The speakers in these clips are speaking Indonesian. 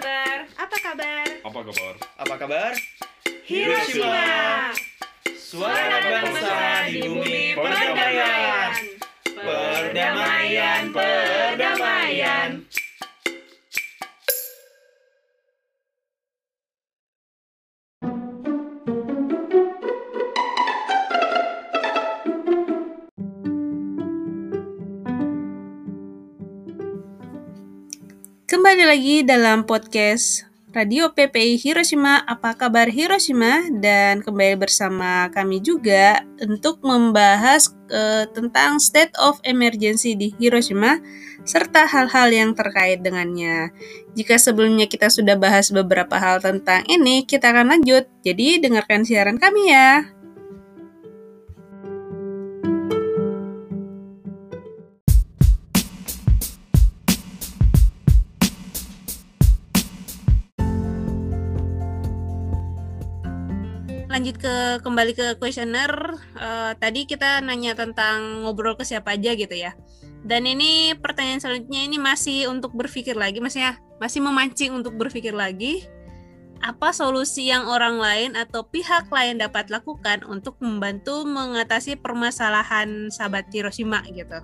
kabar? Apa kabar? Apa kabar? Apa kabar? Hiroshima. Suara bangsa di bumi perdamaian. Perdamaian, perdamaian. Kembali lagi dalam podcast Radio PPI Hiroshima. Apa kabar Hiroshima? Dan kembali bersama kami juga untuk membahas eh, tentang state of emergency di Hiroshima serta hal-hal yang terkait dengannya. Jika sebelumnya kita sudah bahas beberapa hal tentang ini, kita akan lanjut. Jadi dengarkan siaran kami ya. Lanjut ke kembali ke kuesioner uh, tadi kita nanya tentang ngobrol ke siapa aja gitu ya. Dan ini pertanyaan selanjutnya ini masih untuk berpikir lagi maksudnya masih memancing untuk berpikir lagi. Apa solusi yang orang lain atau pihak lain dapat lakukan untuk membantu mengatasi permasalahan sahabat Hiroshima gitu?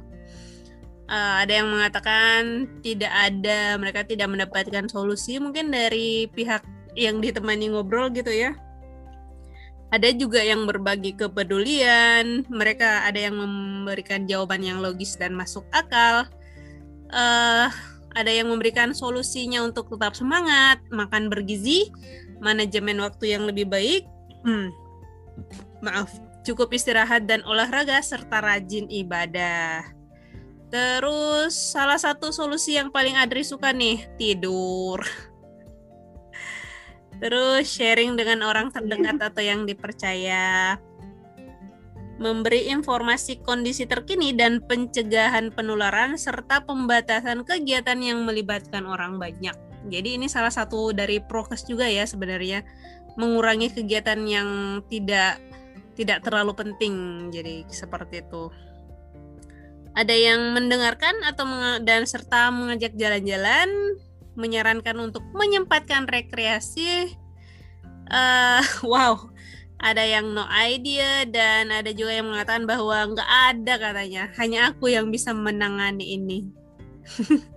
Uh, ada yang mengatakan tidak ada mereka tidak mendapatkan solusi mungkin dari pihak yang ditemani ngobrol gitu ya ada juga yang berbagi kepedulian, mereka ada yang memberikan jawaban yang logis dan masuk akal. Uh, ada yang memberikan solusinya untuk tetap semangat, makan bergizi, manajemen waktu yang lebih baik, hmm, maaf, cukup istirahat dan olahraga serta rajin ibadah. Terus salah satu solusi yang paling Adri suka nih tidur. Terus sharing dengan orang terdekat atau yang dipercaya. Memberi informasi kondisi terkini dan pencegahan penularan serta pembatasan kegiatan yang melibatkan orang banyak. Jadi ini salah satu dari prokes juga ya sebenarnya mengurangi kegiatan yang tidak tidak terlalu penting. Jadi seperti itu. Ada yang mendengarkan atau dan serta mengajak jalan-jalan, menyarankan untuk menyempatkan rekreasi. Uh, wow, ada yang no idea dan ada juga yang mengatakan bahwa nggak ada katanya, hanya aku yang bisa menangani ini.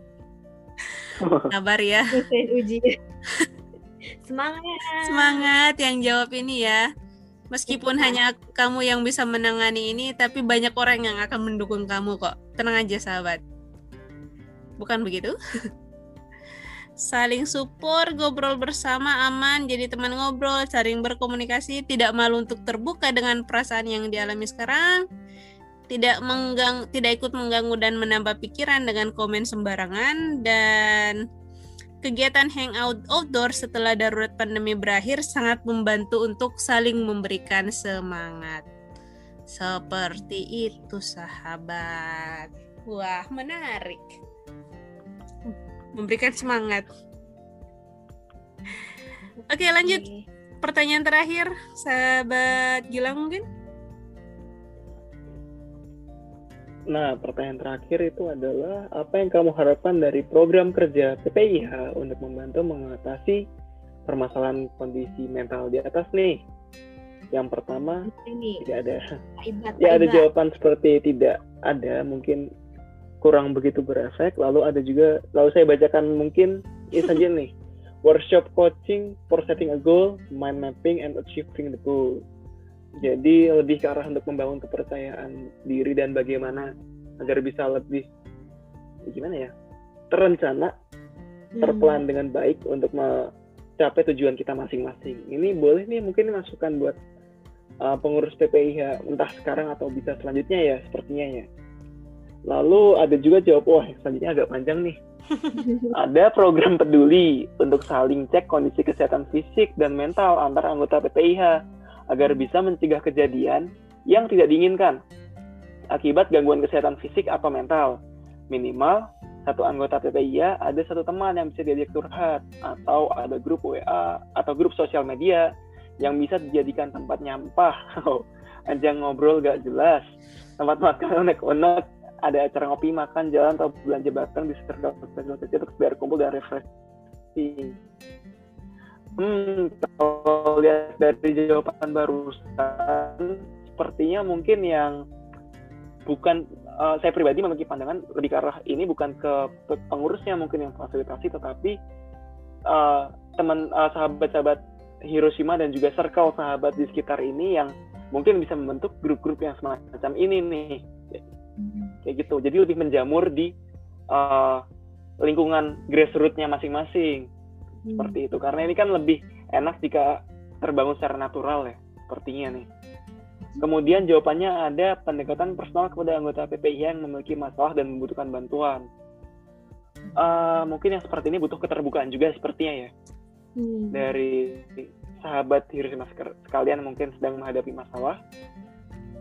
Kabar ya. Uji. Semangat. Semangat yang jawab ini ya. Meskipun ya. hanya kamu yang bisa menangani ini, tapi banyak orang yang akan mendukung kamu kok. Tenang aja sahabat. Bukan begitu? Saling support, ngobrol bersama, aman, jadi teman ngobrol, saling berkomunikasi, tidak malu untuk terbuka dengan perasaan yang dialami sekarang, tidak menggang, tidak ikut mengganggu dan menambah pikiran dengan komen sembarangan dan kegiatan hangout outdoor setelah darurat pandemi berakhir sangat membantu untuk saling memberikan semangat. Seperti itu sahabat. Wah, menarik memberikan semangat. Oke, lanjut. Pertanyaan terakhir, sahabat Gilang mungkin? Nah, pertanyaan terakhir itu adalah apa yang kamu harapkan dari program kerja PPIH untuk membantu mengatasi permasalahan kondisi mental di atas nih? Yang pertama, Ini. tidak ada. Ibat, ya ada jawaban seperti tidak ada, mungkin kurang begitu berefek. Lalu ada juga, lalu saya bacakan mungkin ini saja nih. Workshop coaching for setting a goal, mind mapping, and achieving the goal. Jadi lebih ke arah untuk membangun kepercayaan diri dan bagaimana agar bisa lebih gimana ya terencana, hmm. terplan dengan baik untuk mencapai tujuan kita masing-masing. Ini boleh nih mungkin masukan buat uh, pengurus PPIH entah sekarang atau bisa selanjutnya ya sepertinya ya. Lalu ada juga jawab, wah selanjutnya agak panjang nih. ada program peduli untuk saling cek kondisi kesehatan fisik dan mental antar anggota PPIH agar bisa mencegah kejadian yang tidak diinginkan akibat gangguan kesehatan fisik atau mental. Minimal satu anggota PPIH ada satu teman yang bisa diajak curhat atau ada grup WA atau grup sosial media yang bisa dijadikan tempat nyampah. Anjang ngobrol gak jelas, tempat makan unek-unek ada acara ngopi makan jalan atau belanja bareng di kampus kecil untuk biar kumpul dan refreshing. Hmm, kalau lihat dari jawaban barusan, sepertinya mungkin yang bukan uh, saya pribadi memiliki pandangan lebih ke arah ini bukan ke pengurusnya mungkin yang fasilitasi, tetapi uh, teman uh, sahabat-sahabat Hiroshima dan juga circle sahabat di sekitar ini yang mungkin bisa membentuk grup-grup yang semacam ini nih, kayak gitu. Jadi lebih menjamur di uh, lingkungan grassrootsnya masing-masing. Seperti itu. Karena ini kan lebih enak jika terbangun secara natural ya sepertinya nih. Kemudian jawabannya ada pendekatan personal kepada anggota PPI yang memiliki masalah dan membutuhkan bantuan. Uh, mungkin yang seperti ini butuh keterbukaan juga sepertinya ya. Hmm. dari sahabat Hiroshima sekalian mungkin sedang menghadapi masalah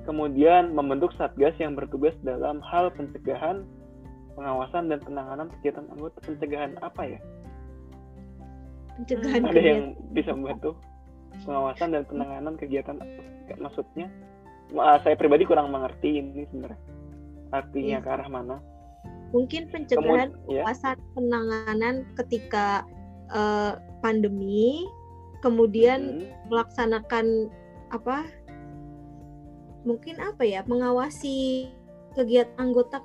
kemudian membentuk satgas yang bertugas dalam hal pencegahan pengawasan dan penanganan kegiatan anggota. Pencegahan apa ya? Pencegahan ada yang bisa membantu? Pengawasan dan penanganan kegiatan maksudnya? Saya pribadi kurang mengerti ini sebenarnya. Artinya ya. ke arah mana? Mungkin pencegahan ya. pengawasan penanganan ketika uh, pandemi kemudian hmm. melaksanakan apa mungkin apa ya mengawasi kegiatan anggota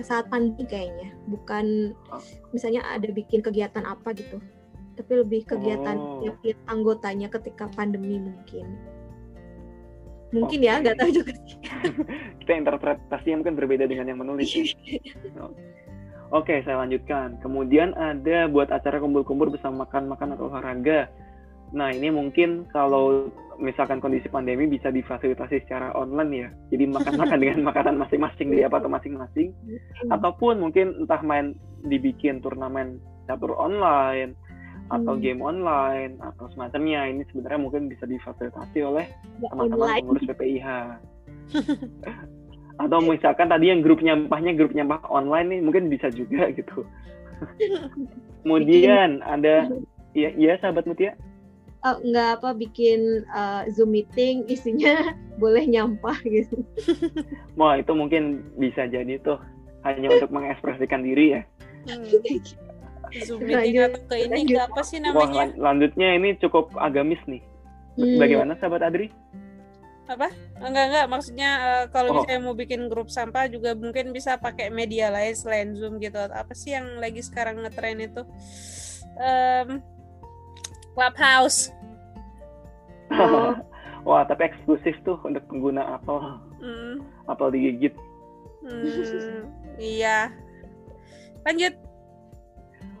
saat pandemi kayaknya bukan oh. misalnya ada bikin kegiatan apa gitu tapi lebih kegiatan oh. tiap anggotanya ketika pandemi mungkin mungkin okay. ya nggak tahu juga kita interpretasinya mungkin berbeda dengan yang menulis ya. Oke, okay, saya lanjutkan. Kemudian ada buat acara kumpul-kumpul bersama makan-makan atau olahraga. Nah, ini mungkin kalau misalkan kondisi pandemi bisa difasilitasi secara online ya. Jadi makan-makan dengan makanan masing-masing di apa atau masing-masing. Ataupun mungkin entah main dibikin turnamen catur online atau hmm. game online atau semacamnya. Ini sebenarnya mungkin bisa difasilitasi oleh teman-teman pengurus PPIH atau misalkan tadi yang grup nyampahnya grup nyampah online nih mungkin bisa juga gitu. Kemudian ada ya ya sahabat Mutia uh, nggak apa bikin uh, zoom meeting isinya boleh nyampah gitu wah itu mungkin bisa jadi tuh hanya untuk mengekspresikan diri ya hmm. Zoom meeting atau ke ini apa sih namanya? Wah, lanjutnya ini cukup agamis nih. Hmm. Bagaimana sahabat Adri? Apa? Enggak enggak, maksudnya uh, kalau oh. misalnya mau bikin grup sampah juga mungkin bisa pakai media lain selain Zoom gitu. Apa sih yang lagi sekarang ngetren itu? Um, Clubhouse. Oh. Wah, tapi eksklusif tuh untuk pengguna Apple. Mm. Apple digigit. Hmm, iya. Lanjut.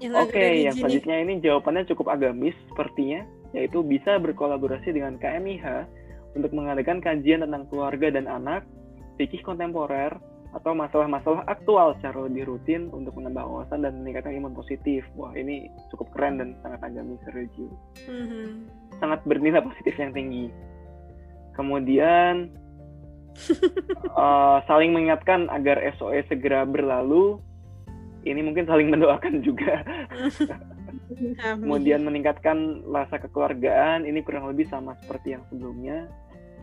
Oke, okay, yang selanjutnya ini jawabannya cukup agamis sepertinya, yaitu bisa berkolaborasi dengan KMIH untuk mengadakan kajian tentang keluarga dan anak, fikih kontemporer, atau masalah-masalah aktual secara lebih rutin untuk menambah wawasan dan meningkatkan imun positif. Wah, ini cukup keren dan sangat agamis review. Mm-hmm. Sangat bernilai positif yang tinggi. Kemudian uh, saling mengingatkan agar SOE segera berlalu ini mungkin saling mendoakan juga. Kemudian meningkatkan rasa kekeluargaan, ini kurang lebih sama seperti yang sebelumnya.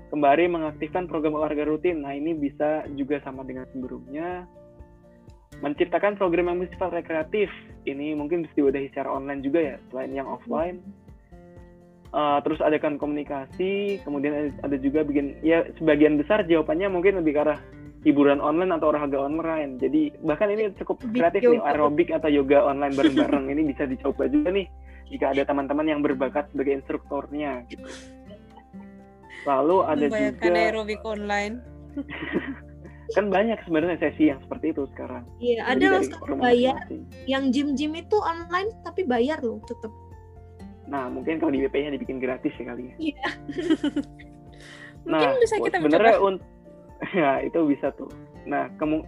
Kembali mengaktifkan program olahraga rutin, nah ini bisa juga sama dengan sebelumnya. Menciptakan program yang bersifat rekreatif, ini mungkin bisa diwadahi secara online juga ya, selain yang offline. Uh, terus adakan komunikasi, kemudian ada juga bikin, ya sebagian besar jawabannya mungkin lebih ke arah hiburan online atau olahraga online. Jadi bahkan ini cukup kreatif nih aerobik atau yoga online bareng-bareng ini bisa dicoba juga nih jika ada teman-teman yang berbakat sebagai instrukturnya gitu. Lalu ada Membayangkan juga aerobik online. kan banyak sebenarnya sesi yang seperti itu sekarang. Iya, ada loh bayar. Yang gym-gym itu online tapi bayar loh tetap. Nah, mungkin kalau di BP-nya dibikin gratis ya kali ya. Iya. nah, bisa kita sebenarnya untuk ya itu bisa tuh nah kamu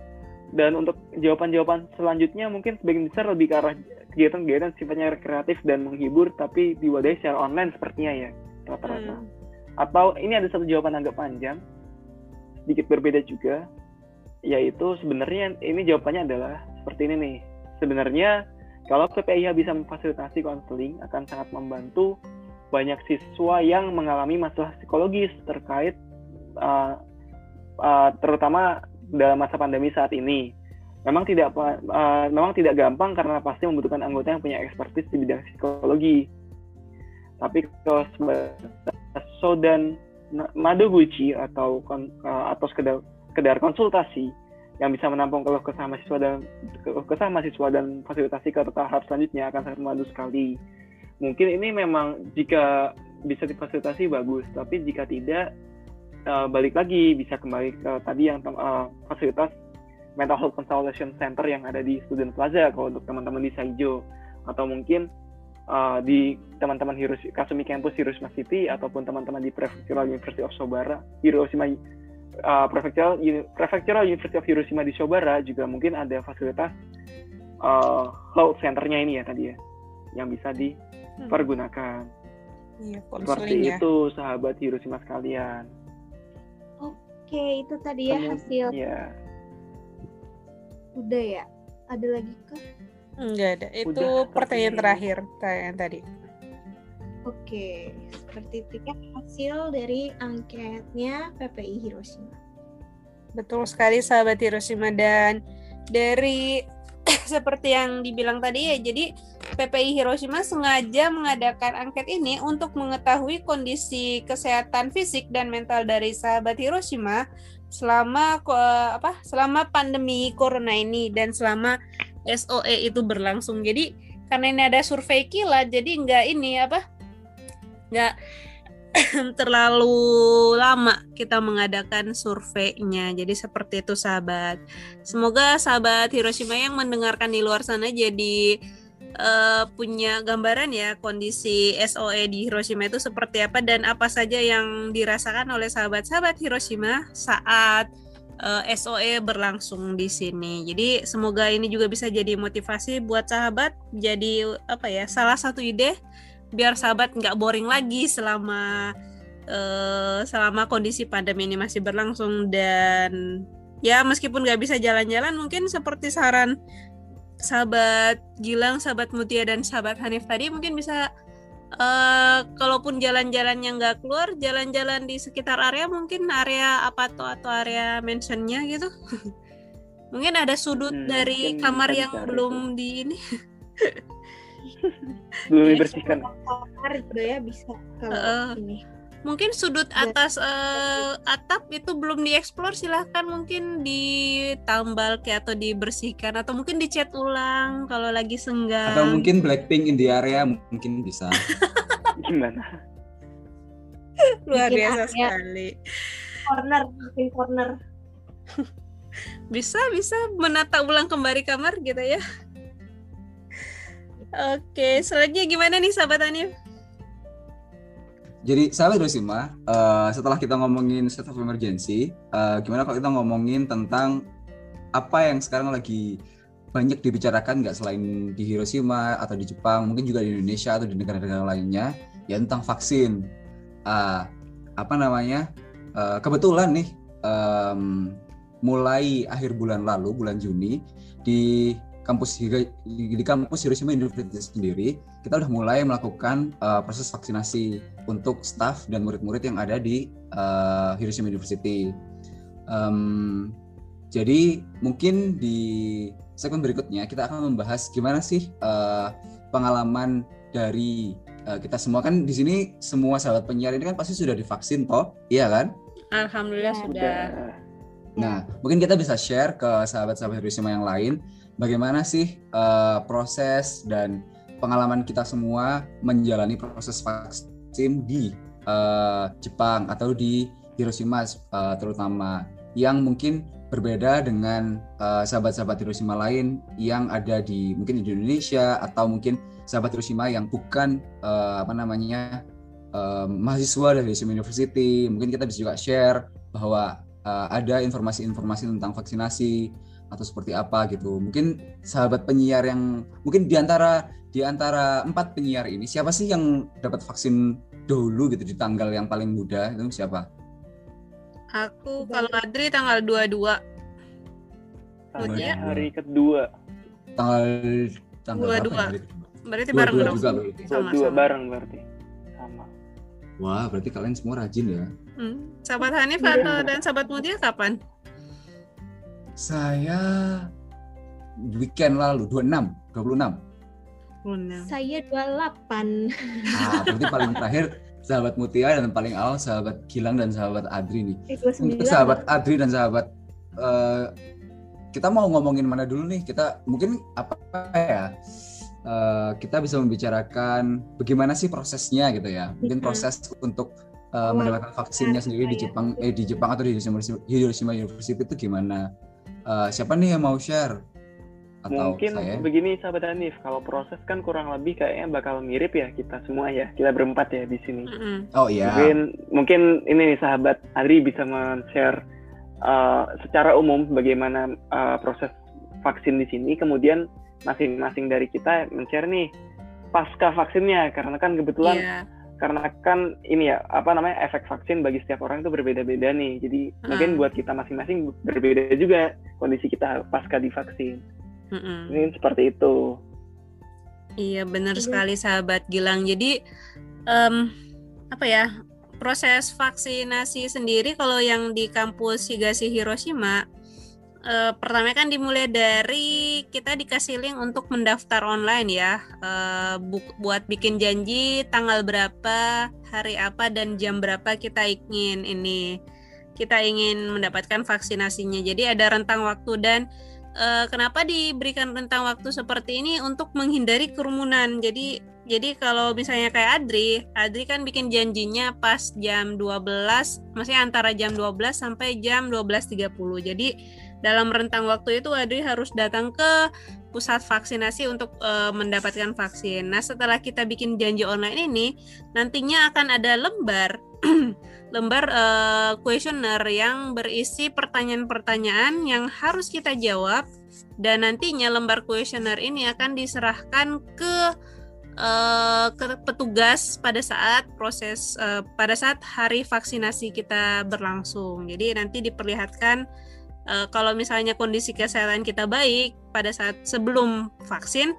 dan untuk jawaban-jawaban selanjutnya mungkin sebagian besar lebih ke arah kegiatan-kegiatan sifatnya kreatif dan menghibur tapi diwadahi secara online sepertinya ya rata-rata hmm. Atau ini ada satu jawaban agak panjang sedikit berbeda juga yaitu sebenarnya ini jawabannya adalah seperti ini nih sebenarnya kalau PPIH bisa memfasilitasi konseling akan sangat membantu banyak siswa yang mengalami masalah psikologis terkait uh, uh, terutama dalam masa pandemi saat ini. Memang tidak uh, memang tidak gampang karena pasti membutuhkan anggota yang punya ekspertis di bidang psikologi. Tapi kalau sebatas sodan madoguchi atau uh, atau sekedar, sekedar konsultasi yang bisa menampung keluh kesah mahasiswa dan kesah mahasiswa dan fasilitasi ke tahap selanjutnya akan sangat membantu sekali. Mungkin ini memang jika bisa difasilitasi bagus, tapi jika tidak uh, balik lagi bisa kembali ke tadi yang uh, fasilitas mental health consultation center yang ada di Student Plaza kalau untuk teman-teman di Saijo atau mungkin uh, di teman-teman Hiroshi, Kasumi Campus Hiroshima City ataupun teman-teman di Prefectural University of Sobara Hiroshima uh, Prefectural, Prefectural University of Hiroshima di Sobara juga mungkin ada fasilitas uh, health centernya ini ya tadi ya yang bisa dipergunakan. Iya, Seperti ya. itu sahabat Hiroshima sekalian. Oke, itu tadi ya hasil. Iya. Udah ya? Ada lagi kah? Enggak ada. Itu Udah, pertanyaan terakhir, pertanyaan tadi. Oke, seperti itu ya hasil dari angketnya PPI Hiroshima. Betul sekali sahabat Hiroshima dan dari seperti yang dibilang tadi ya, jadi PPI Hiroshima sengaja mengadakan angket ini untuk mengetahui kondisi kesehatan fisik dan mental dari sahabat Hiroshima selama apa selama pandemi corona ini dan selama SOE itu berlangsung. Jadi karena ini ada survei kilat, jadi nggak ini apa nggak terlalu lama kita mengadakan surveinya. Jadi seperti itu sahabat. Semoga sahabat Hiroshima yang mendengarkan di luar sana jadi uh, punya gambaran ya kondisi SOE di Hiroshima itu seperti apa dan apa saja yang dirasakan oleh sahabat-sahabat Hiroshima saat uh, eh, SOE berlangsung di sini. Jadi semoga ini juga bisa jadi motivasi buat sahabat jadi apa ya salah satu ide biar sahabat nggak boring lagi selama uh, selama kondisi pandemi ini masih berlangsung dan ya meskipun nggak bisa jalan-jalan mungkin seperti saran sahabat Gilang, sahabat Mutia dan sahabat Hanif tadi mungkin bisa uh, kalaupun jalan-jalan yang nggak keluar jalan-jalan di sekitar area mungkin area apa tuh atau area mentionnya gitu. Mungkin ada sudut hmm, dari kamar yang belum itu. di ini. Belum dibersihkan. kamar gitu ya bisa kalau uh, ini mungkin sudut iya. atas uh, atap itu belum dieksplor silahkan mungkin ditambal kayak atau dibersihkan atau mungkin dicat ulang kalau lagi senggang. Atau mungkin Blackpink in the area mungkin bisa. Gimana? Luar biasa sekali. corner mungkin corner. Bisa bisa menata ulang kembali kamar gitu ya. Oke, selanjutnya gimana nih sahabat Anif? Jadi sahabat Hiroshima, uh, setelah kita ngomongin state of emergency, uh, gimana kalau kita ngomongin tentang apa yang sekarang lagi banyak dibicarakan nggak selain di Hiroshima atau di Jepang, mungkin juga di Indonesia atau di negara-negara lainnya, ya tentang vaksin. Uh, apa namanya? Uh, kebetulan nih, um, mulai akhir bulan lalu, bulan Juni, di kampus di kampus Hiroshima University sendiri kita udah mulai melakukan uh, proses vaksinasi untuk staff dan murid-murid yang ada di uh, Hiroshima University. Um, jadi mungkin di segmen berikutnya kita akan membahas gimana sih uh, pengalaman dari uh, kita semua kan di sini semua sahabat penyiar ini kan pasti sudah divaksin toh, iya kan? Alhamdulillah ya, sudah. Nah, mungkin kita bisa share ke sahabat-sahabat Hiroshima yang lain bagaimana sih uh, proses dan pengalaman kita semua menjalani proses vaksin di uh, Jepang atau di Hiroshima uh, terutama? Yang mungkin berbeda dengan sahabat-sahabat uh, Hiroshima lain yang ada di mungkin di Indonesia atau mungkin sahabat Hiroshima yang bukan uh, apa namanya uh, mahasiswa dari Hiroshima University. Mungkin kita bisa juga share bahwa uh, ada informasi-informasi tentang vaksinasi atau seperti apa gitu. Mungkin sahabat penyiar yang mungkin di antara di antara empat penyiar ini siapa sih yang dapat vaksin dulu gitu di tanggal yang paling muda itu siapa? Aku kalau Adri tanggal 22. Tanggal hari kedua. Tanggal tanggal 22. Berapa ya, berarti bareng dong. Juga berarti. Sama, dua sama. bareng berarti. Sama. Wah, berarti kalian semua rajin ya. Hmm. Sahabat Hanif atau dan sahabat Mutia kapan? Saya weekend lalu 26, 26. Saya 28. Ah, berarti paling terakhir sahabat Mutia dan paling awal sahabat Gilang dan sahabat Adri nih. Eh, 29. Untuk sahabat Adri dan sahabat eh, kita mau ngomongin mana dulu nih? Kita mungkin apa ya? eh, kita bisa membicarakan bagaimana sih prosesnya gitu ya. Mungkin Mhm. proses untuk Awal mendapatkan vaksinnya sendiri di. Jepang eh di Jepang atau di Hiroshima University itu gimana? Eh, siapa nih yang mau share? Atau Mungkin saya? begini sahabat Hanif, kalau proses kan kurang lebih kayaknya bakal mirip ya kita semua ya, kita berempat ya di sini. Mm-mm. Oh iya. Mungkin mungkin ini nih sahabat Adri bisa men-share uh, secara umum bagaimana uh, proses vaksin di sini, kemudian masing-masing dari kita men-share nih pasca vaksinnya karena kan kebetulan Iya. Karena kan ini ya apa namanya efek vaksin bagi setiap orang itu berbeda-beda nih. Jadi mungkin Hmm. buat kita masing-masing berbeda juga kondisi kita pasca divaksin. Mm-mm. Ini seperti itu. Iya benar Iya. sekali sahabat Gilang. Jadi em, apa ya proses vaksinasi sendiri kalau yang di kampus Higashi Hiroshima eh, pertama kan dimulai dari kita dikasih link untuk mendaftar online ya Eh, bu- buat bikin janji tanggal berapa hari apa dan jam berapa kita ingin ini kita ingin mendapatkan vaksinasinya. Jadi ada rentang waktu dan eh, kenapa diberikan rentang waktu seperti ini untuk menghindari kerumunan. Jadi jadi kalau misalnya kayak Adri, Adri kan bikin janjinya pas jam 12, maksudnya antara jam 12 sampai jam 12.30. Jadi dalam rentang waktu itu Adri harus datang ke pusat vaksinasi untuk eh, mendapatkan vaksin. Nah, setelah kita bikin janji online ini, nantinya akan ada lembar lembar eh, kuesioner yang berisi pertanyaan-pertanyaan yang harus kita jawab dan nantinya lembar kuesioner ini akan diserahkan ke eh, ke petugas pada saat proses pada saat hari vaksinasi kita berlangsung. Jadi nanti diperlihatkan eh, kalau misalnya kondisi kesehatan kita baik pada saat sebelum vaksin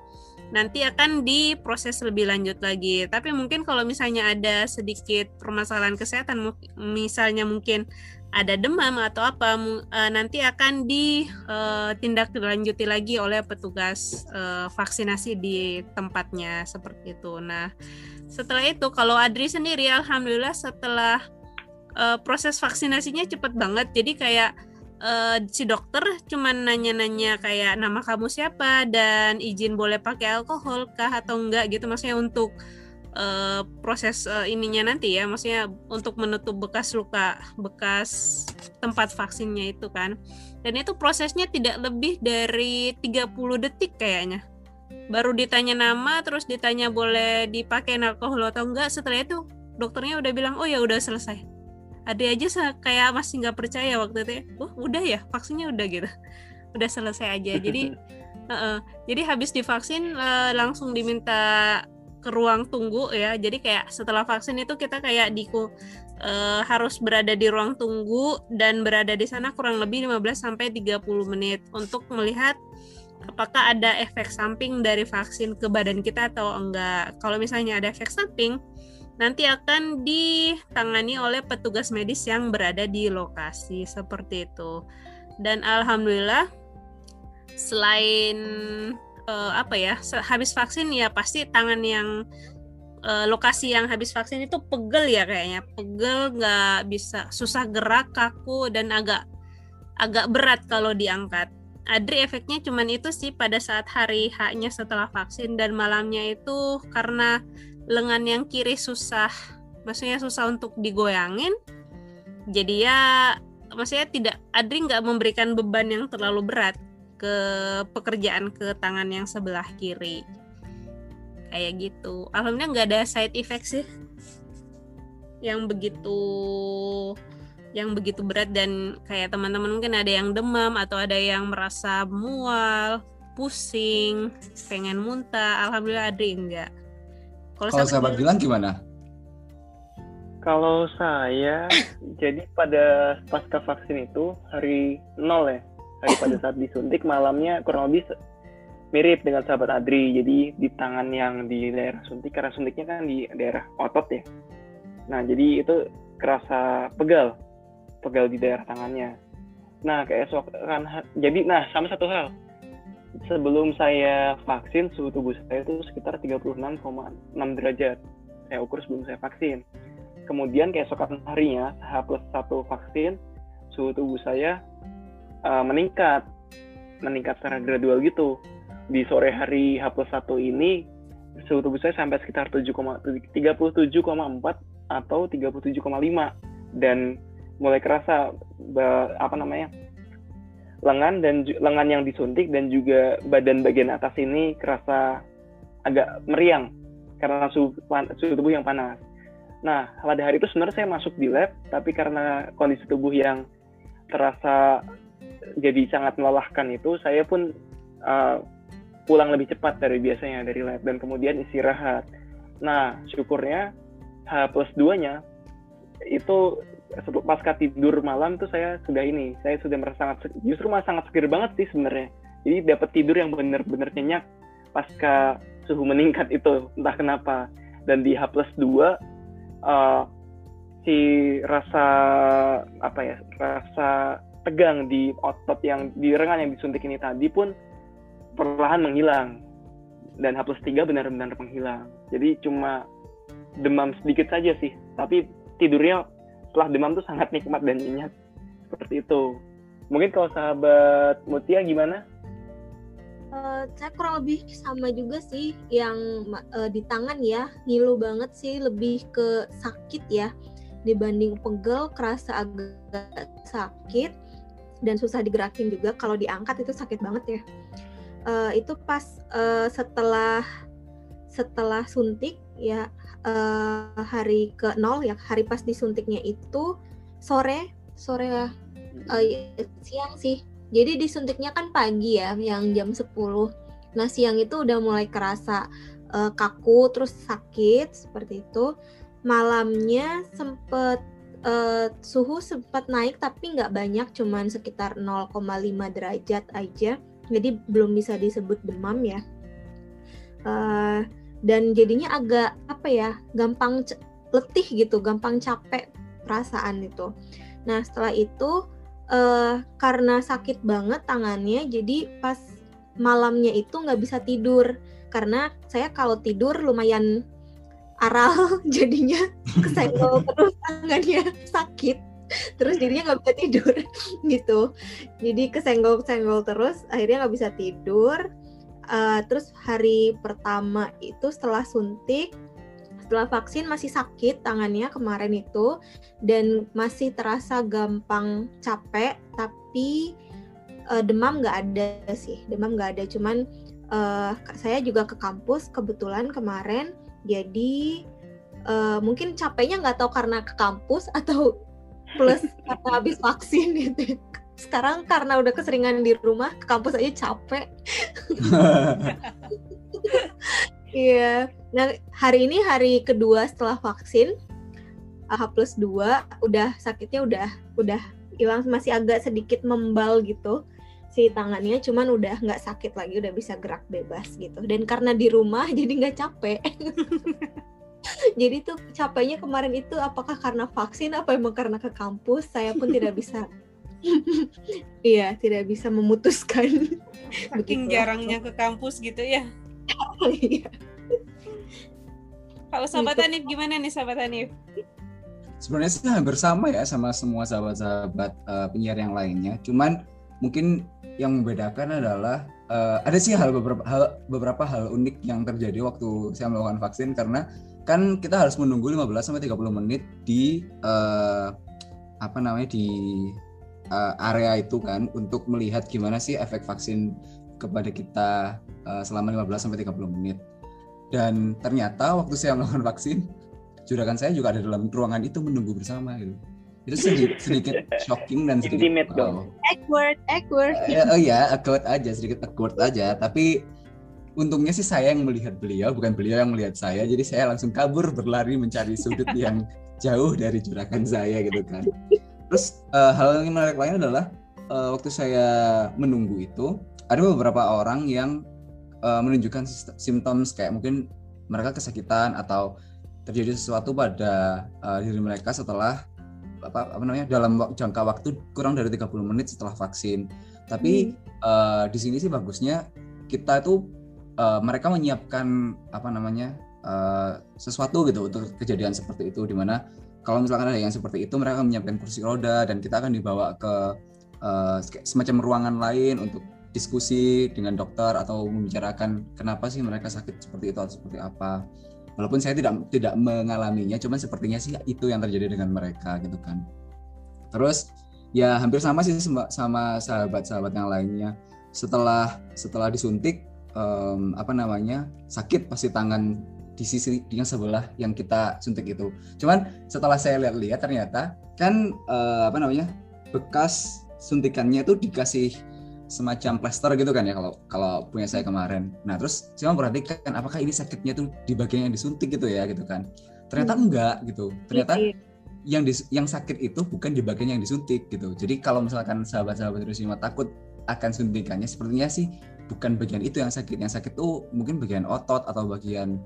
nanti akan diproses lebih lanjut lagi. Tapi mungkin kalau misalnya ada sedikit permasalahan kesehatan, misalnya mungkin ada demam atau apa, eh, nanti akan ditindaklanjuti lagi oleh petugas eh, vaksinasi di tempatnya seperti itu. Nah, setelah itu kalau Adri sendiri, alhamdulillah setelah eh, proses vaksinasinya cepet banget, jadi kayak eh, si dokter cuman nanya-nanya kayak nama kamu siapa? Dan izin boleh pakai alkohol kah atau enggak? Gitu. Maksudnya untuk eh, proses eh, ininya nanti ya. Maksudnya untuk menutup bekas luka bekas tempat vaksinnya itu kan. Dan itu prosesnya tidak lebih dari 30 detik kayaknya. Baru ditanya nama terus ditanya boleh dipakai alkohol atau enggak. Setelah itu dokternya udah bilang oh ya udah selesai ada aja kayak masih nggak percaya waktu itu ya. oh udah ya vaksinnya udah gitu udah selesai aja jadi Heeh. jadi habis divaksin eh, langsung diminta ke ruang tunggu ya jadi kayak setelah vaksin itu kita kayak diku eh, harus berada di ruang tunggu dan berada di sana kurang lebih 15 sampai 30 menit untuk melihat apakah ada efek samping dari vaksin ke badan kita atau enggak kalau misalnya ada efek samping nanti akan ditangani oleh petugas medis yang berada di lokasi seperti itu. Dan alhamdulillah selain eh, apa ya, habis vaksin ya pasti tangan yang eh, lokasi yang habis vaksin itu pegel ya kayaknya, pegel nggak bisa susah gerak, kaku dan agak agak berat kalau diangkat. Adri efeknya cuman itu sih pada saat hari H-nya setelah vaksin dan malamnya itu karena lengan yang kiri susah maksudnya susah untuk digoyangin. Jadi ya maksudnya tidak Adri nggak memberikan beban yang terlalu berat ke pekerjaan ke tangan yang sebelah kiri. Kayak gitu. Alhamdulillah nggak ada side effect sih. Yang begitu yang begitu berat dan kayak teman-teman mungkin ada yang demam atau ada yang merasa mual pusing pengen muntah. Alhamdulillah Adri enggak Kalau sahabat Gilang gimana? Kalau saya, jadi pada pasca vaksin itu hari nol ya, hari pada saat disuntik malamnya kurang lebih mirip dengan sahabat Adri. Jadi di tangan yang di daerah suntik, karena suntiknya kan di daerah otot ya. Nah jadi itu kerasa pegal, pegal di daerah tangannya. Nah keesokan, jadi nah sama satu hal. Sebelum saya vaksin suhu tubuh saya itu sekitar 36,6 derajat. Saya ukur sebelum saya vaksin. Kemudian keesokan harinya, H plus satu vaksin, suhu tubuh saya uh, meningkat, meningkat secara gradual gitu. Di sore hari H plus satu ini, suhu tubuh saya sampai sekitar 37,4 atau 37,5 dan mulai kerasa apa namanya lengan dan lengan yang disuntik dan juga badan bagian atas ini kerasa agak meriang karena suhu, suhu tubuh yang panas. Nah, pada hari itu sebenarnya saya masuk di lab, tapi karena kondisi tubuh yang terasa jadi sangat melelahkan itu, saya pun uh, pulang lebih cepat dari biasanya dari lab dan kemudian istirahat. Nah, syukurnya H plus 2-nya itu pasca tidur malam tuh saya sudah ini, saya sudah merasa sangat justru malah sangat segar banget sih sebenarnya. Jadi dapat tidur yang benar-benar nyenyak pasca suhu meningkat itu, entah kenapa. Dan di H plus 2 uh, si rasa apa ya, rasa tegang di otot yang di lengan yang disuntik ini tadi pun perlahan menghilang. Dan H plus 3 benar-benar menghilang. Jadi cuma demam sedikit saja sih, tapi tidurnya setelah demam tuh sangat nikmat dan nyenyak seperti itu. Mungkin kalau sahabat Mutia gimana? Uh, saya kurang lebih sama juga sih yang uh, di tangan ya. Ngilu banget sih lebih ke sakit ya. Dibanding pegel kerasa agak sakit dan susah digerakin juga. Kalau diangkat itu sakit banget ya. Uh, itu pas uh, setelah setelah suntik ya uh, hari ke nol ya hari pas disuntiknya itu sore sore uh, siang sih. Jadi disuntiknya kan pagi ya yang jam 10 nah siang itu udah mulai kerasa uh, kaku terus sakit seperti itu. Malamnya sempet uh, suhu sempat naik tapi nggak banyak cuman sekitar 0,5 derajat aja. Jadi belum bisa disebut demam ya. Uh, dan jadinya agak apa ya gampang letih gitu gampang capek perasaan itu. Nah setelah itu uh, karena sakit banget tangannya jadi pas malamnya itu nggak bisa tidur. Karena saya kalau tidur lumayan aral jadinya kesenggol terus tangannya sakit. Terus jadinya nggak bisa tidur gitu. Jadi kesenggol kesenggol terus akhirnya nggak bisa tidur uh, terus hari pertama itu setelah suntik setelah vaksin masih sakit tangannya kemarin itu dan masih terasa gampang capek tapi uh, demam nggak ada sih demam nggak ada. Cuman uh, saya juga ke kampus kebetulan kemarin jadi uh, mungkin capeknya nggak tahu karena ke kampus atau plus karena habis vaksin gitu sekarang karena udah keseringan di rumah ke kampus aja capek. Iya. Nah hari ini hari kedua setelah vaksin H plus 2 udah sakitnya udah udah hilang masih agak sedikit membal gitu si tangannya cuman udah nggak sakit lagi udah bisa gerak bebas gitu. Dan karena di rumah jadi nggak capek. Jadi tuh capeknya kemarin itu apakah karena vaksin apa emang karena ke kampus? Saya pun tidak bisa iya tidak bisa memutuskan. Saking jarangnya ke kampus gitu ya. Iya. kalau sahabat gitu. Hanif gimana nih sahabat Hanif? Sebenarnya sih hampir sama ya sama semua sahabat-sahabat uh, penyiar yang lainnya. Cuman mungkin yang membedakan adalah uh, ada sih hal beberapa hal beberapa hal unik yang terjadi waktu saya melakukan vaksin. Karena kan kita harus menunggu 15 sampai 30 menit di uh, apa namanya di uh, area itu kan untuk melihat gimana sih efek vaksin kepada kita uh, selama 15 sampai 30 menit. Dan ternyata waktu saya melakukan vaksin, juragan saya juga ada dalam ruangan itu menunggu bersama gitu. Itu sedikit, sedikit shocking dan sedikit Intimate oh. Awkward, awkward. Uh, oh ya, awkward aja, sedikit awkward aja. Tapi untungnya sih saya yang melihat beliau, bukan beliau yang melihat saya. Jadi saya langsung kabur berlari mencari sudut yang jauh dari juragan saya gitu kan. Terus uh, hal yang menarik lain adalah uh, waktu saya menunggu itu ada beberapa orang yang uh, menunjukkan simptom kayak mungkin mereka kesakitan atau terjadi sesuatu pada uh, diri mereka setelah apa, apa namanya dalam jangka waktu kurang dari 30 menit setelah vaksin. Tapi hmm. uh, di sini sih bagusnya kita itu uh, mereka menyiapkan apa namanya uh, sesuatu gitu untuk kejadian seperti itu di mana kalau misalkan ada yang seperti itu mereka menyiapkan kursi roda dan kita akan dibawa ke uh, semacam ruangan lain untuk diskusi dengan dokter atau membicarakan kenapa sih mereka sakit seperti itu atau seperti apa. Walaupun saya tidak tidak mengalaminya cuman sepertinya sih itu yang terjadi dengan mereka gitu kan. Terus ya hampir sama sih sama sahabat-sahabat yang lainnya. Setelah setelah disuntik um, apa namanya sakit pasti tangan di sisi yang sebelah yang kita suntik itu cuman setelah saya lihat-lihat ternyata kan uh, apa namanya bekas suntikannya itu dikasih semacam plester gitu kan ya kalau kalau punya saya kemarin. Nah terus saya memperhatikan apakah ini sakitnya tuh di bagian yang disuntik gitu ya gitu kan. Ternyata hmm. enggak gitu. Ternyata iya, iya. yang dis, yang sakit itu bukan di bagian yang disuntik gitu. Jadi kalau misalkan sahabat-sahabat Hiroshima takut akan suntikannya, sepertinya sih bukan bagian itu yang sakit. Yang sakit tuh mungkin bagian otot atau bagian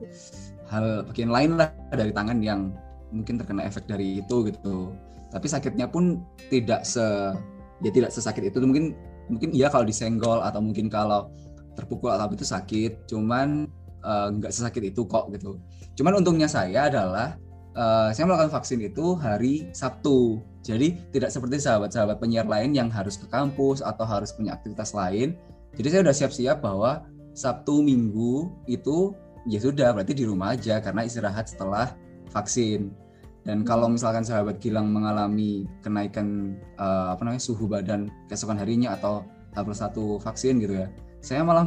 hal bagian lain lah dari tangan yang mungkin terkena efek dari itu gitu. Tapi sakitnya pun tidak se ya tidak sesakit itu. Mungkin mungkin iya kalau disenggol atau mungkin kalau terpukul atau itu sakit. Cuman uh, nggak sesakit itu kok gitu. Cuman untungnya saya adalah uh, saya melakukan vaksin itu hari Sabtu. Jadi tidak seperti sahabat-sahabat penyiar lain yang harus ke kampus atau harus punya aktivitas lain jadi saya udah siap-siap bahwa Sabtu Minggu itu ya sudah berarti di rumah aja karena istirahat setelah vaksin dan kalau misalkan sahabat Gilang mengalami kenaikan uh, apa namanya suhu badan keesokan harinya atau tahap satu vaksin gitu ya, saya malah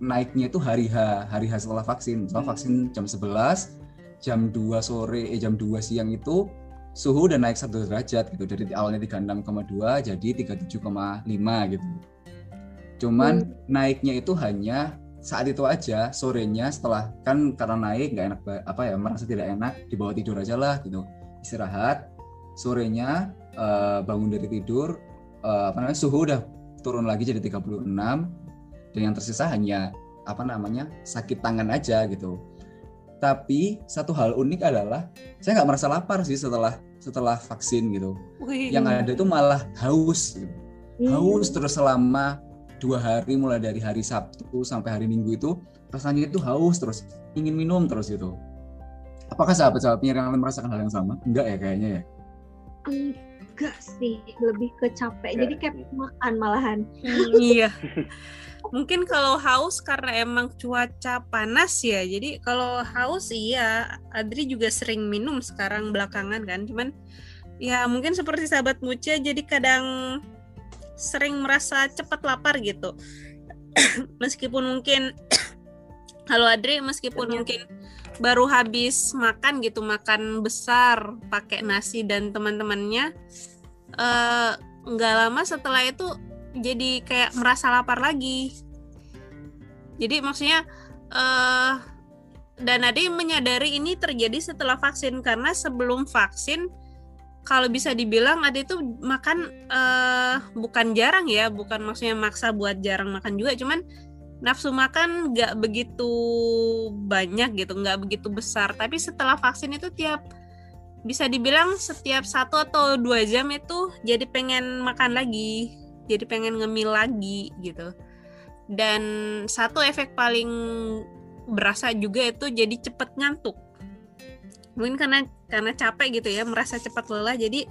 naiknya itu hari H, hari H setelah vaksin. Setelah vaksin jam 11, jam 2 sore, eh, jam 2 siang itu suhu udah naik satu derajat gitu dari awalnya 36,2 jadi 37,5 gitu. Cuman hmm. naiknya itu hanya saat itu aja sorenya setelah kan karena naik nggak enak apa ya merasa tidak enak dibawa tidur aja lah gitu istirahat sorenya uh, bangun dari tidur uh, apa namanya suhu udah turun lagi jadi 36 dan yang tersisa hanya apa namanya sakit tangan aja gitu tapi satu hal unik adalah saya nggak merasa lapar sih setelah setelah vaksin gitu Wih. yang ada itu malah haus gitu. haus terus selama dua hari mulai dari hari Sabtu sampai hari Minggu itu rasanya itu haus terus ingin minum terus gitu. Apakah sahabat-sahabat yang merasakan hal yang sama? Enggak ya kayaknya ya? Enggak sih lebih ke capek. Jadi kayak makan malahan. Hmm, iya. Mungkin kalau haus karena emang cuaca panas ya. Jadi kalau haus iya Adri juga sering minum sekarang belakangan kan. Cuman ya mungkin seperti sahabat Muca jadi kadang sering merasa cepat lapar gitu. Meskipun mungkin halo Adri meskipun mungkin baru habis makan gitu makan besar pakai nasi dan teman-temannya eh, nggak uh, lama setelah itu jadi kayak merasa lapar lagi. Jadi maksudnya uh, dan Ade menyadari ini terjadi setelah vaksin karena sebelum vaksin kalau bisa dibilang ada itu makan uh, bukan jarang ya, bukan maksudnya maksa buat jarang makan juga, cuman nafsu makan nggak begitu banyak gitu, nggak begitu besar. Tapi setelah vaksin itu tiap bisa dibilang setiap satu atau dua jam itu jadi pengen makan lagi, jadi pengen ngemil lagi gitu. Dan satu efek paling berasa juga itu jadi cepet ngantuk mungkin karena karena capek gitu ya merasa cepat lelah jadi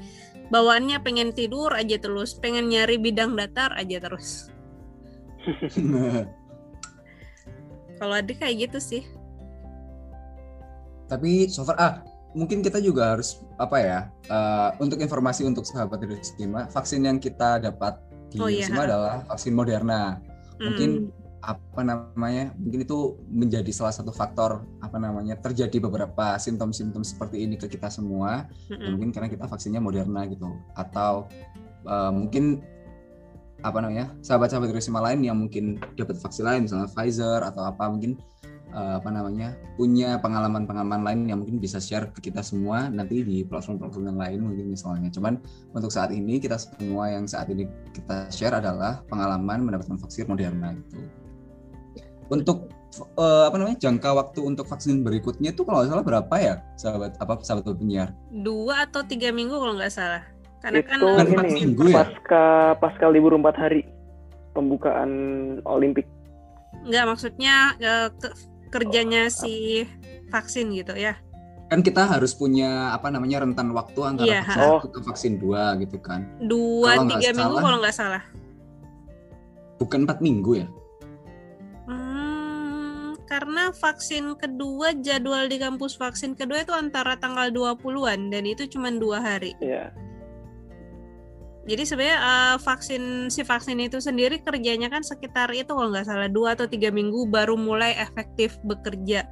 bawaannya pengen tidur aja terus pengen nyari bidang datar aja terus. Kalau ada kayak gitu sih. Tapi so far ah mungkin kita juga harus apa ya uh, untuk informasi untuk sahabat Hiroshima vaksin yang kita dapat di oh, iya. adalah vaksin Moderna. Mungkin hmm apa namanya mungkin itu menjadi salah satu faktor apa namanya terjadi beberapa simptom-simptom seperti ini ke kita semua. Mm-hmm. mungkin karena kita vaksinnya Moderna gitu. Atau uh, mungkin apa namanya sahabat-sahabat Hiroshima lain yang mungkin dapat vaksin lain misalnya Pfizer atau apa mungkin uh, apa namanya punya pengalaman-pengalaman lain yang mungkin bisa share ke kita semua nanti di platform-platform yang lain mungkin misalnya. Cuman untuk saat ini kita semua yang saat ini kita share adalah pengalaman mendapatkan vaksin Moderna gitu untuk uh, apa namanya jangka waktu untuk vaksin berikutnya itu kalau nggak salah berapa ya sahabat apa sahabat penyiar dua atau tiga minggu kalau nggak salah karena itu kan empat minggu ya pasca pasca libur empat hari pembukaan Olimpik Enggak, maksudnya uh, ke kerjanya si vaksin gitu ya. Kan kita harus punya apa namanya rentan waktu antara Iya, vaksin satu ke vaksin dua gitu kan. Dua Kalau nggak tiga minggu salah- kalau nggak salah. Bukan empat minggu ya? Karena vaksin kedua jadwal di kampus vaksin kedua itu antara tanggal 20-an dan itu cuma dua hari. Iya. Jadi sebenarnya eh, vaksin si vaksin itu sendiri kerjanya kan sekitar itu kalau nggak salah dua atau tiga minggu baru mulai efektif bekerja.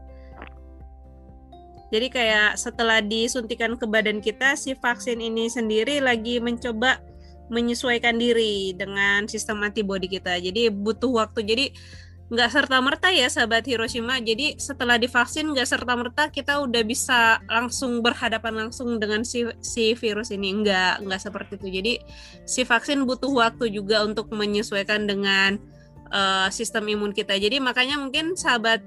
Jadi kayak setelah disuntikan ke badan kita, si vaksin ini sendiri lagi mencoba menyesuaikan diri dengan sistem antibodi kita. Jadi butuh waktu. Jadi nggak serta merta ya sahabat Hiroshima. Jadi setelah divaksin nggak serta merta kita udah bisa langsung berhadapan langsung dengan si si virus ini. Nggak nggak seperti itu. Jadi si vaksin butuh waktu juga untuk menyesuaikan dengan eh, sistem imun kita. Jadi makanya mungkin sahabat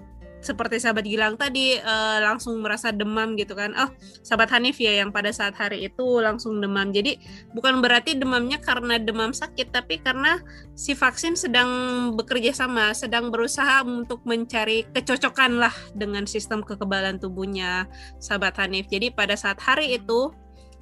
seperti sahabat Gilang tadi eh, langsung merasa demam gitu kan. Oh, sahabat Hanif ya yang pada saat hari itu langsung demam. Jadi bukan berarti demamnya karena demam sakit tapi karena si vaksin sedang bekerja sama, sedang berusaha untuk mencari kecocokan lah dengan sistem kekebalan tubuhnya sahabat Hanif. Jadi pada saat hari itu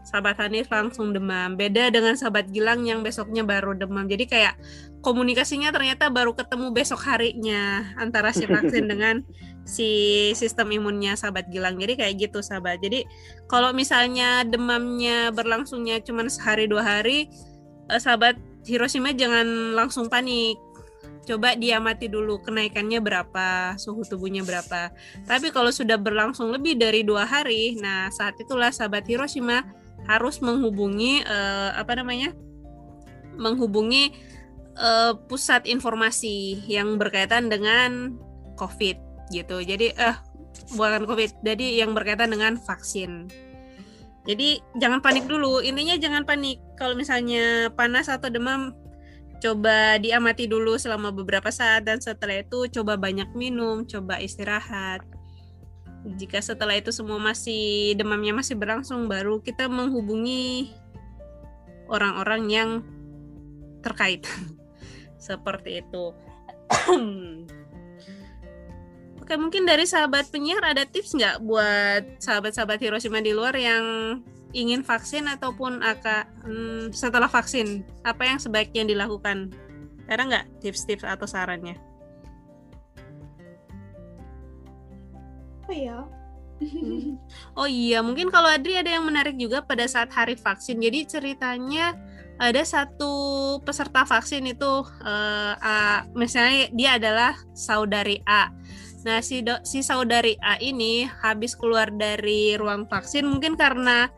sahabat Hanif langsung demam. Beda dengan sahabat Gilang yang besoknya baru demam. Jadi kayak komunikasinya ternyata baru ketemu besok harinya antara si vaksin dengan si sistem imunnya sahabat Gilang. Jadi kayak gitu sahabat. Jadi kalau misalnya demamnya berlangsungnya cuma sehari dua hari, eh, sahabat Hiroshima jangan langsung panik. Coba diamati dulu kenaikannya berapa, suhu tubuhnya berapa. Tapi kalau sudah berlangsung lebih dari dua hari, nah saat itulah sahabat Hiroshima harus menghubungi eh, apa namanya, menghubungi eh, pusat informasi yang berkaitan dengan COVID gitu. Jadi eh bukan COVID, jadi yang berkaitan dengan vaksin. Jadi jangan panik dulu. Intinya jangan panik. Kalau misalnya panas atau demam, coba diamati dulu selama beberapa saat dan setelah itu coba banyak minum, coba istirahat. Jika setelah itu semua masih demamnya masih berlangsung, baru kita menghubungi orang-orang yang terkait. Seperti itu. Oke, mungkin dari sahabat penyiar ada tips nggak buat sahabat-sahabat Hiroshima di luar yang ingin vaksin ataupun aka, hmm, setelah vaksin, apa yang sebaiknya dilakukan? Ada nggak tips-tips atau sarannya? Oh ya. Oh iya, mungkin kalau Adri ada yang menarik juga pada saat hari vaksin. Jadi ceritanya ada satu peserta vaksin itu, eh, A, misalnya dia adalah saudari A. Nah, si do- si saudari A ini habis keluar dari ruang vaksin mungkin karena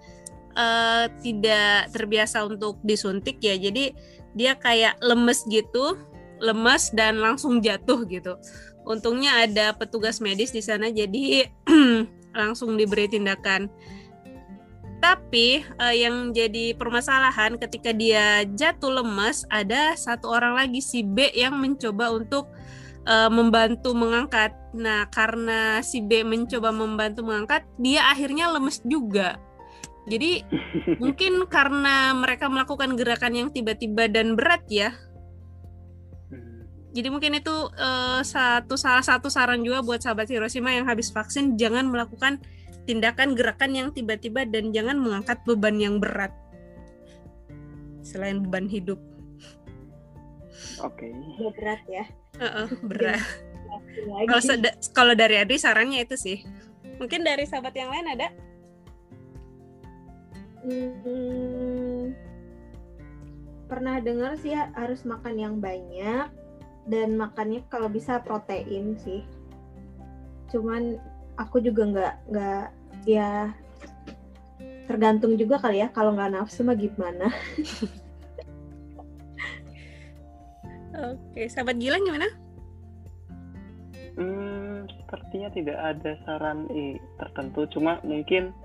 eh, tidak terbiasa untuk disuntik ya. Jadi dia kayak lemes gitu, lemes dan langsung jatuh gitu. Untungnya ada petugas medis di sana jadi langsung diberi tindakan. Tapi eh, yang jadi permasalahan ketika dia jatuh lemas ada satu orang lagi si B yang mencoba untuk eh, membantu mengangkat. Nah, karena si B mencoba membantu mengangkat, dia akhirnya lemes juga. Jadi mungkin karena mereka melakukan gerakan yang tiba-tiba dan berat ya. Jadi mungkin itu eh, satu salah satu saran juga buat sahabat Hiroshima yang habis vaksin jangan melakukan tindakan gerakan yang tiba-tiba dan jangan mengangkat beban yang berat. Selain beban hidup. Oke. Udah berat ya. Heeh, berat. Lagi. Kalau kalau dari Adri sarannya itu sih. Mungkin dari sahabat yang lain ada? Hmm, pernah dengar sih ya, harus makan yang banyak dan makannya kalau bisa protein sih. Cuman aku juga nggak nggak ya tergantung juga kali ya kalau nggak nafsu mah gimana. Oke, sahabat Gilang gimana? Hmm, sepertinya tidak ada saran eh, tertentu, cuma mungkin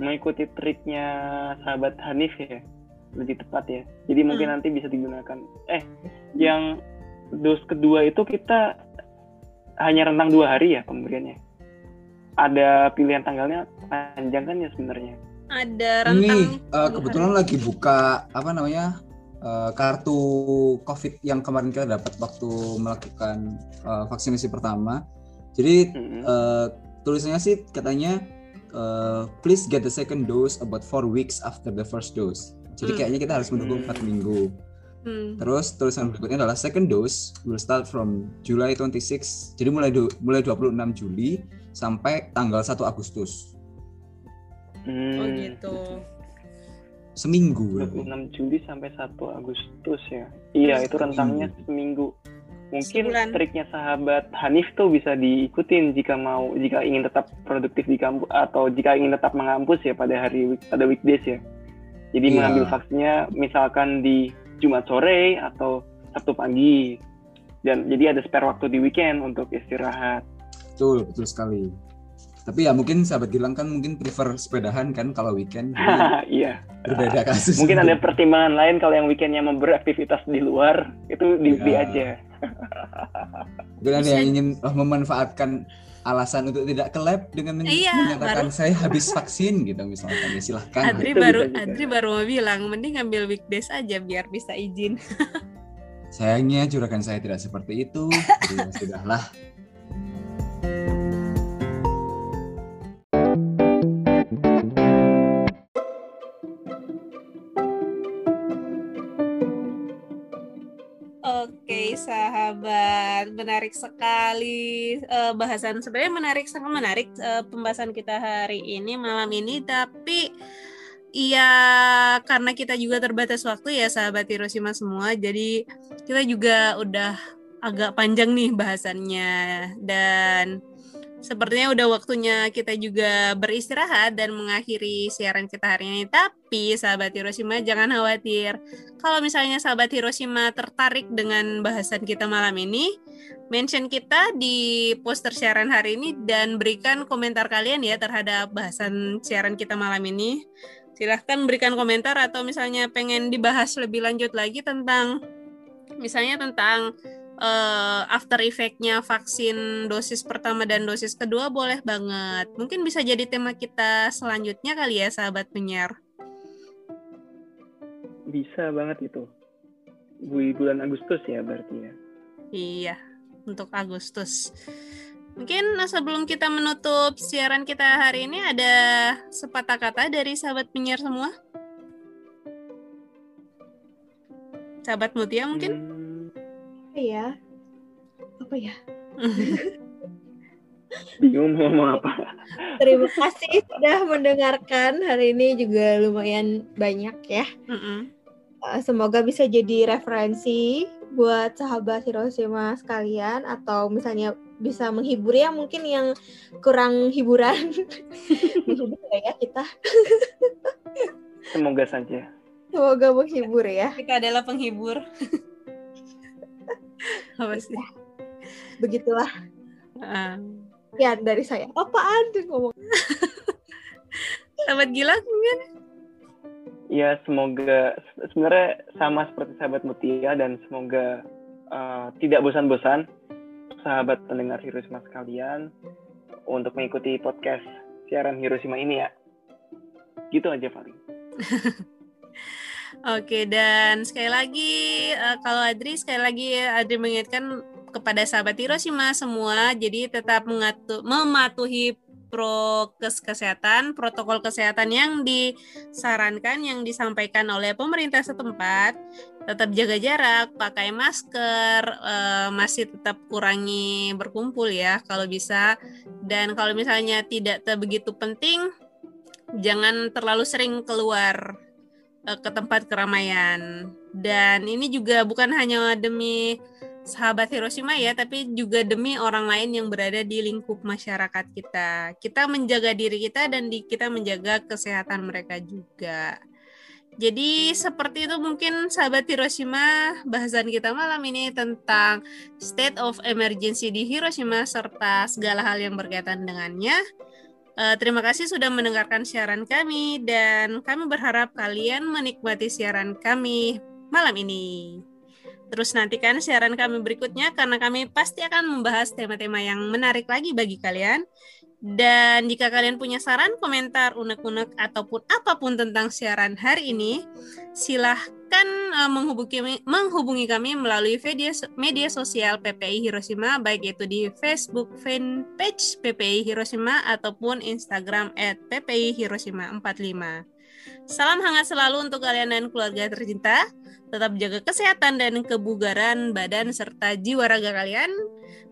mengikuti triknya sahabat Hanif ya, lebih tepat ya. Jadi mungkin Hmm. nanti bisa digunakan. Eh, yang dos kedua itu kita hanya rentang dua hari ya pemberiannya. Ada pilihan tanggalnya panjang kan ya sebenarnya. Ada Ini rentang eh, kebetulan lagi buka apa namanya uh, kartu COVID yang kemarin kita dapat waktu melakukan uh, vaksinasi pertama. Jadi mm-hmm. uh, tulisannya sih katanya uh, please get the second dose about four weeks after the first dose. Jadi mm. kayaknya kita harus menunggu empat mm. minggu. Hmm. Terus tulisan berikutnya adalah second dose will start from July 26. Jadi mulai du mulai 26 Juli sampai tanggal 1 Agustus. Hmm. Oh gitu. Seminggu. 26 Juli sampai 1 Agustus ya. Iya, itu rentangnya seminggu. Mungkin Sebulan. triknya sahabat Hanif tuh bisa diikutin jika mau jika ingin tetap produktif di kampus atau jika ingin tetap mengampus ya pada hari pada weekdays ya. Jadi yeah. mengambil vaksinnya misalkan di Jumat sore atau Sabtu pagi. Dan jadi ada spare waktu di weekend untuk istirahat. Betul, betul sekali. Tapi ya mungkin sahabat Gilang kan mungkin prefer sepedahan kan kalau weekend. Iya. Berbeda kasus. Mungkin ada pertimbangan lain kalau yang weekendnya mau beraktivitas di luar itu di, ya. aja. mungkin ada yang ingin oh, memanfaatkan alasan untuk tidak ke lab dengan men iya, menyatakan baru... saya habis vaksin gitu misalkan ya silahkan. Adri baru bisa Adri baru mau bilang mending ambil weekdays aja biar bisa izin. Sayangnya juragan saya tidak seperti itu. Jadi sahabat. Menarik sekali uh, bahasan. Sebenarnya menarik sangat menarik uh, pembahasan kita hari ini malam ini. Tapi Iya, karena kita juga terbatas waktu ya sahabat Hiroshima semua. Jadi kita juga udah agak panjang nih bahasannya. Dan Sepertinya udah waktunya kita juga beristirahat dan mengakhiri siaran kita hari ini. Tapi sahabat Hiroshima jangan khawatir. Kalau misalnya sahabat Hiroshima tertarik dengan bahasan kita malam ini, mention kita di poster siaran hari ini dan berikan komentar kalian ya terhadap bahasan siaran kita malam ini. Silahkan berikan komentar atau misalnya pengen dibahas lebih lanjut lagi tentang misalnya tentang uh, after effect-nya vaksin dosis pertama dan dosis kedua boleh banget. Mungkin bisa jadi tema kita selanjutnya kali ya sahabat penyiar. Bisa banget itu. Bu bulan Agustus ya berarti ya. Iya, untuk Agustus. Mungkin sebelum kita menutup siaran kita hari ini ada sepatah kata dari sahabat penyiar semua. Sahabat Mutia mungkin? Hmm ya? Apa ya? Bingung mau ngomong apa. Terima kasih sudah mendengarkan. Hari ini juga lumayan banyak ya. Mm -mm. semoga bisa jadi referensi buat sahabat Hiroshima sekalian atau misalnya bisa menghibur ya mungkin yang kurang hiburan. Menghibur ya kita. Semoga saja. Semoga menghibur ya. Kita adalah penghibur apa sih? Begitulah. Uh. ya dari saya. Apaan tuh ngomong? Sahabat gila mungkin ya semoga sebenarnya sama seperti sahabat Mutia dan semoga uh, tidak bosan-bosan sahabat pendengar Hiroshima sekalian untuk mengikuti podcast siaran Hiroshima ini ya. Gitu aja paling Oke, dan sekali lagi uh, kalau Adri sekali lagi Adri mengingatkan kepada sahabat Hiroshima semua, jadi tetap mengatu, mematuhi prokes kesehatan, protokol kesehatan yang disarankan, yang disampaikan oleh pemerintah setempat, tetap jaga jarak, pakai masker, uh, masih tetap kurangi berkumpul ya kalau bisa, dan kalau misalnya tidak begitu penting, jangan terlalu sering keluar uh, ke tempat keramaian. Dan ini juga bukan hanya demi sahabat Hiroshima ya, tapi juga demi orang lain yang berada di lingkup masyarakat kita. Kita menjaga diri kita dan di, kita menjaga kesehatan mereka juga. Jadi seperti itu mungkin sahabat Hiroshima bahasan kita malam ini tentang state of emergency di Hiroshima serta segala hal yang berkaitan dengannya. Uh, terima kasih sudah mendengarkan siaran kami dan kami berharap kalian menikmati siaran kami malam ini. Terus nantikan siaran kami berikutnya karena kami pasti akan membahas tema-tema yang menarik lagi bagi kalian. Dan jika kalian punya saran, komentar, unek-unek, ataupun apa pun tentang siaran hari ini, silahkan uh, menghubungi, menghubungi kami melalui media, media sosial PPI Hiroshima, baik itu di Facebook fanpage PPI Hiroshima ataupun Instagram at PPI Hiroshima 45. Salam hangat selalu untuk kalian dan keluarga tercinta. Tetap jaga kesehatan dan kebugaran badan serta jiwa raga kalian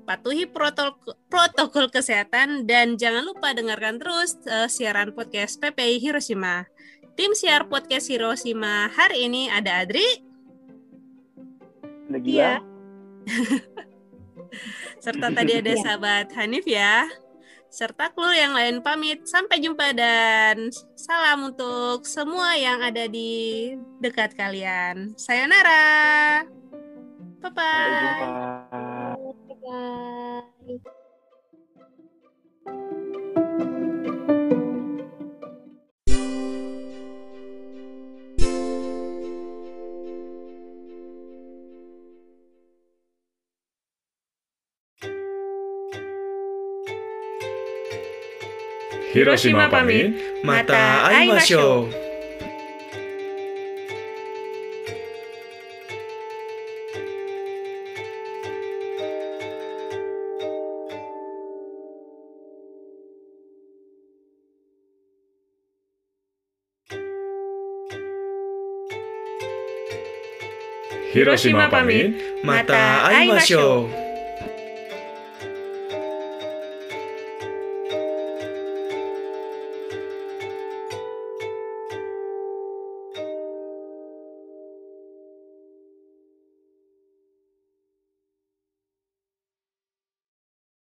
patuhi protokol, protokol kesehatan dan jangan lupa dengarkan terus uh, siaran podcast PPI Hiroshima. Tim siar podcast Hiroshima hari ini ada Adri. Ada Gila. Ya. Serta tadi ada iya. sahabat Hanif ya. Serta kru yang lain pamit. Sampai jumpa dan salam untuk semua yang ada di dekat kalian. Sayonara. Bye-bye. Sampai jumpa. Hiroshima pamit, mata aimashou. Hiroshima pamit, mata aimashou.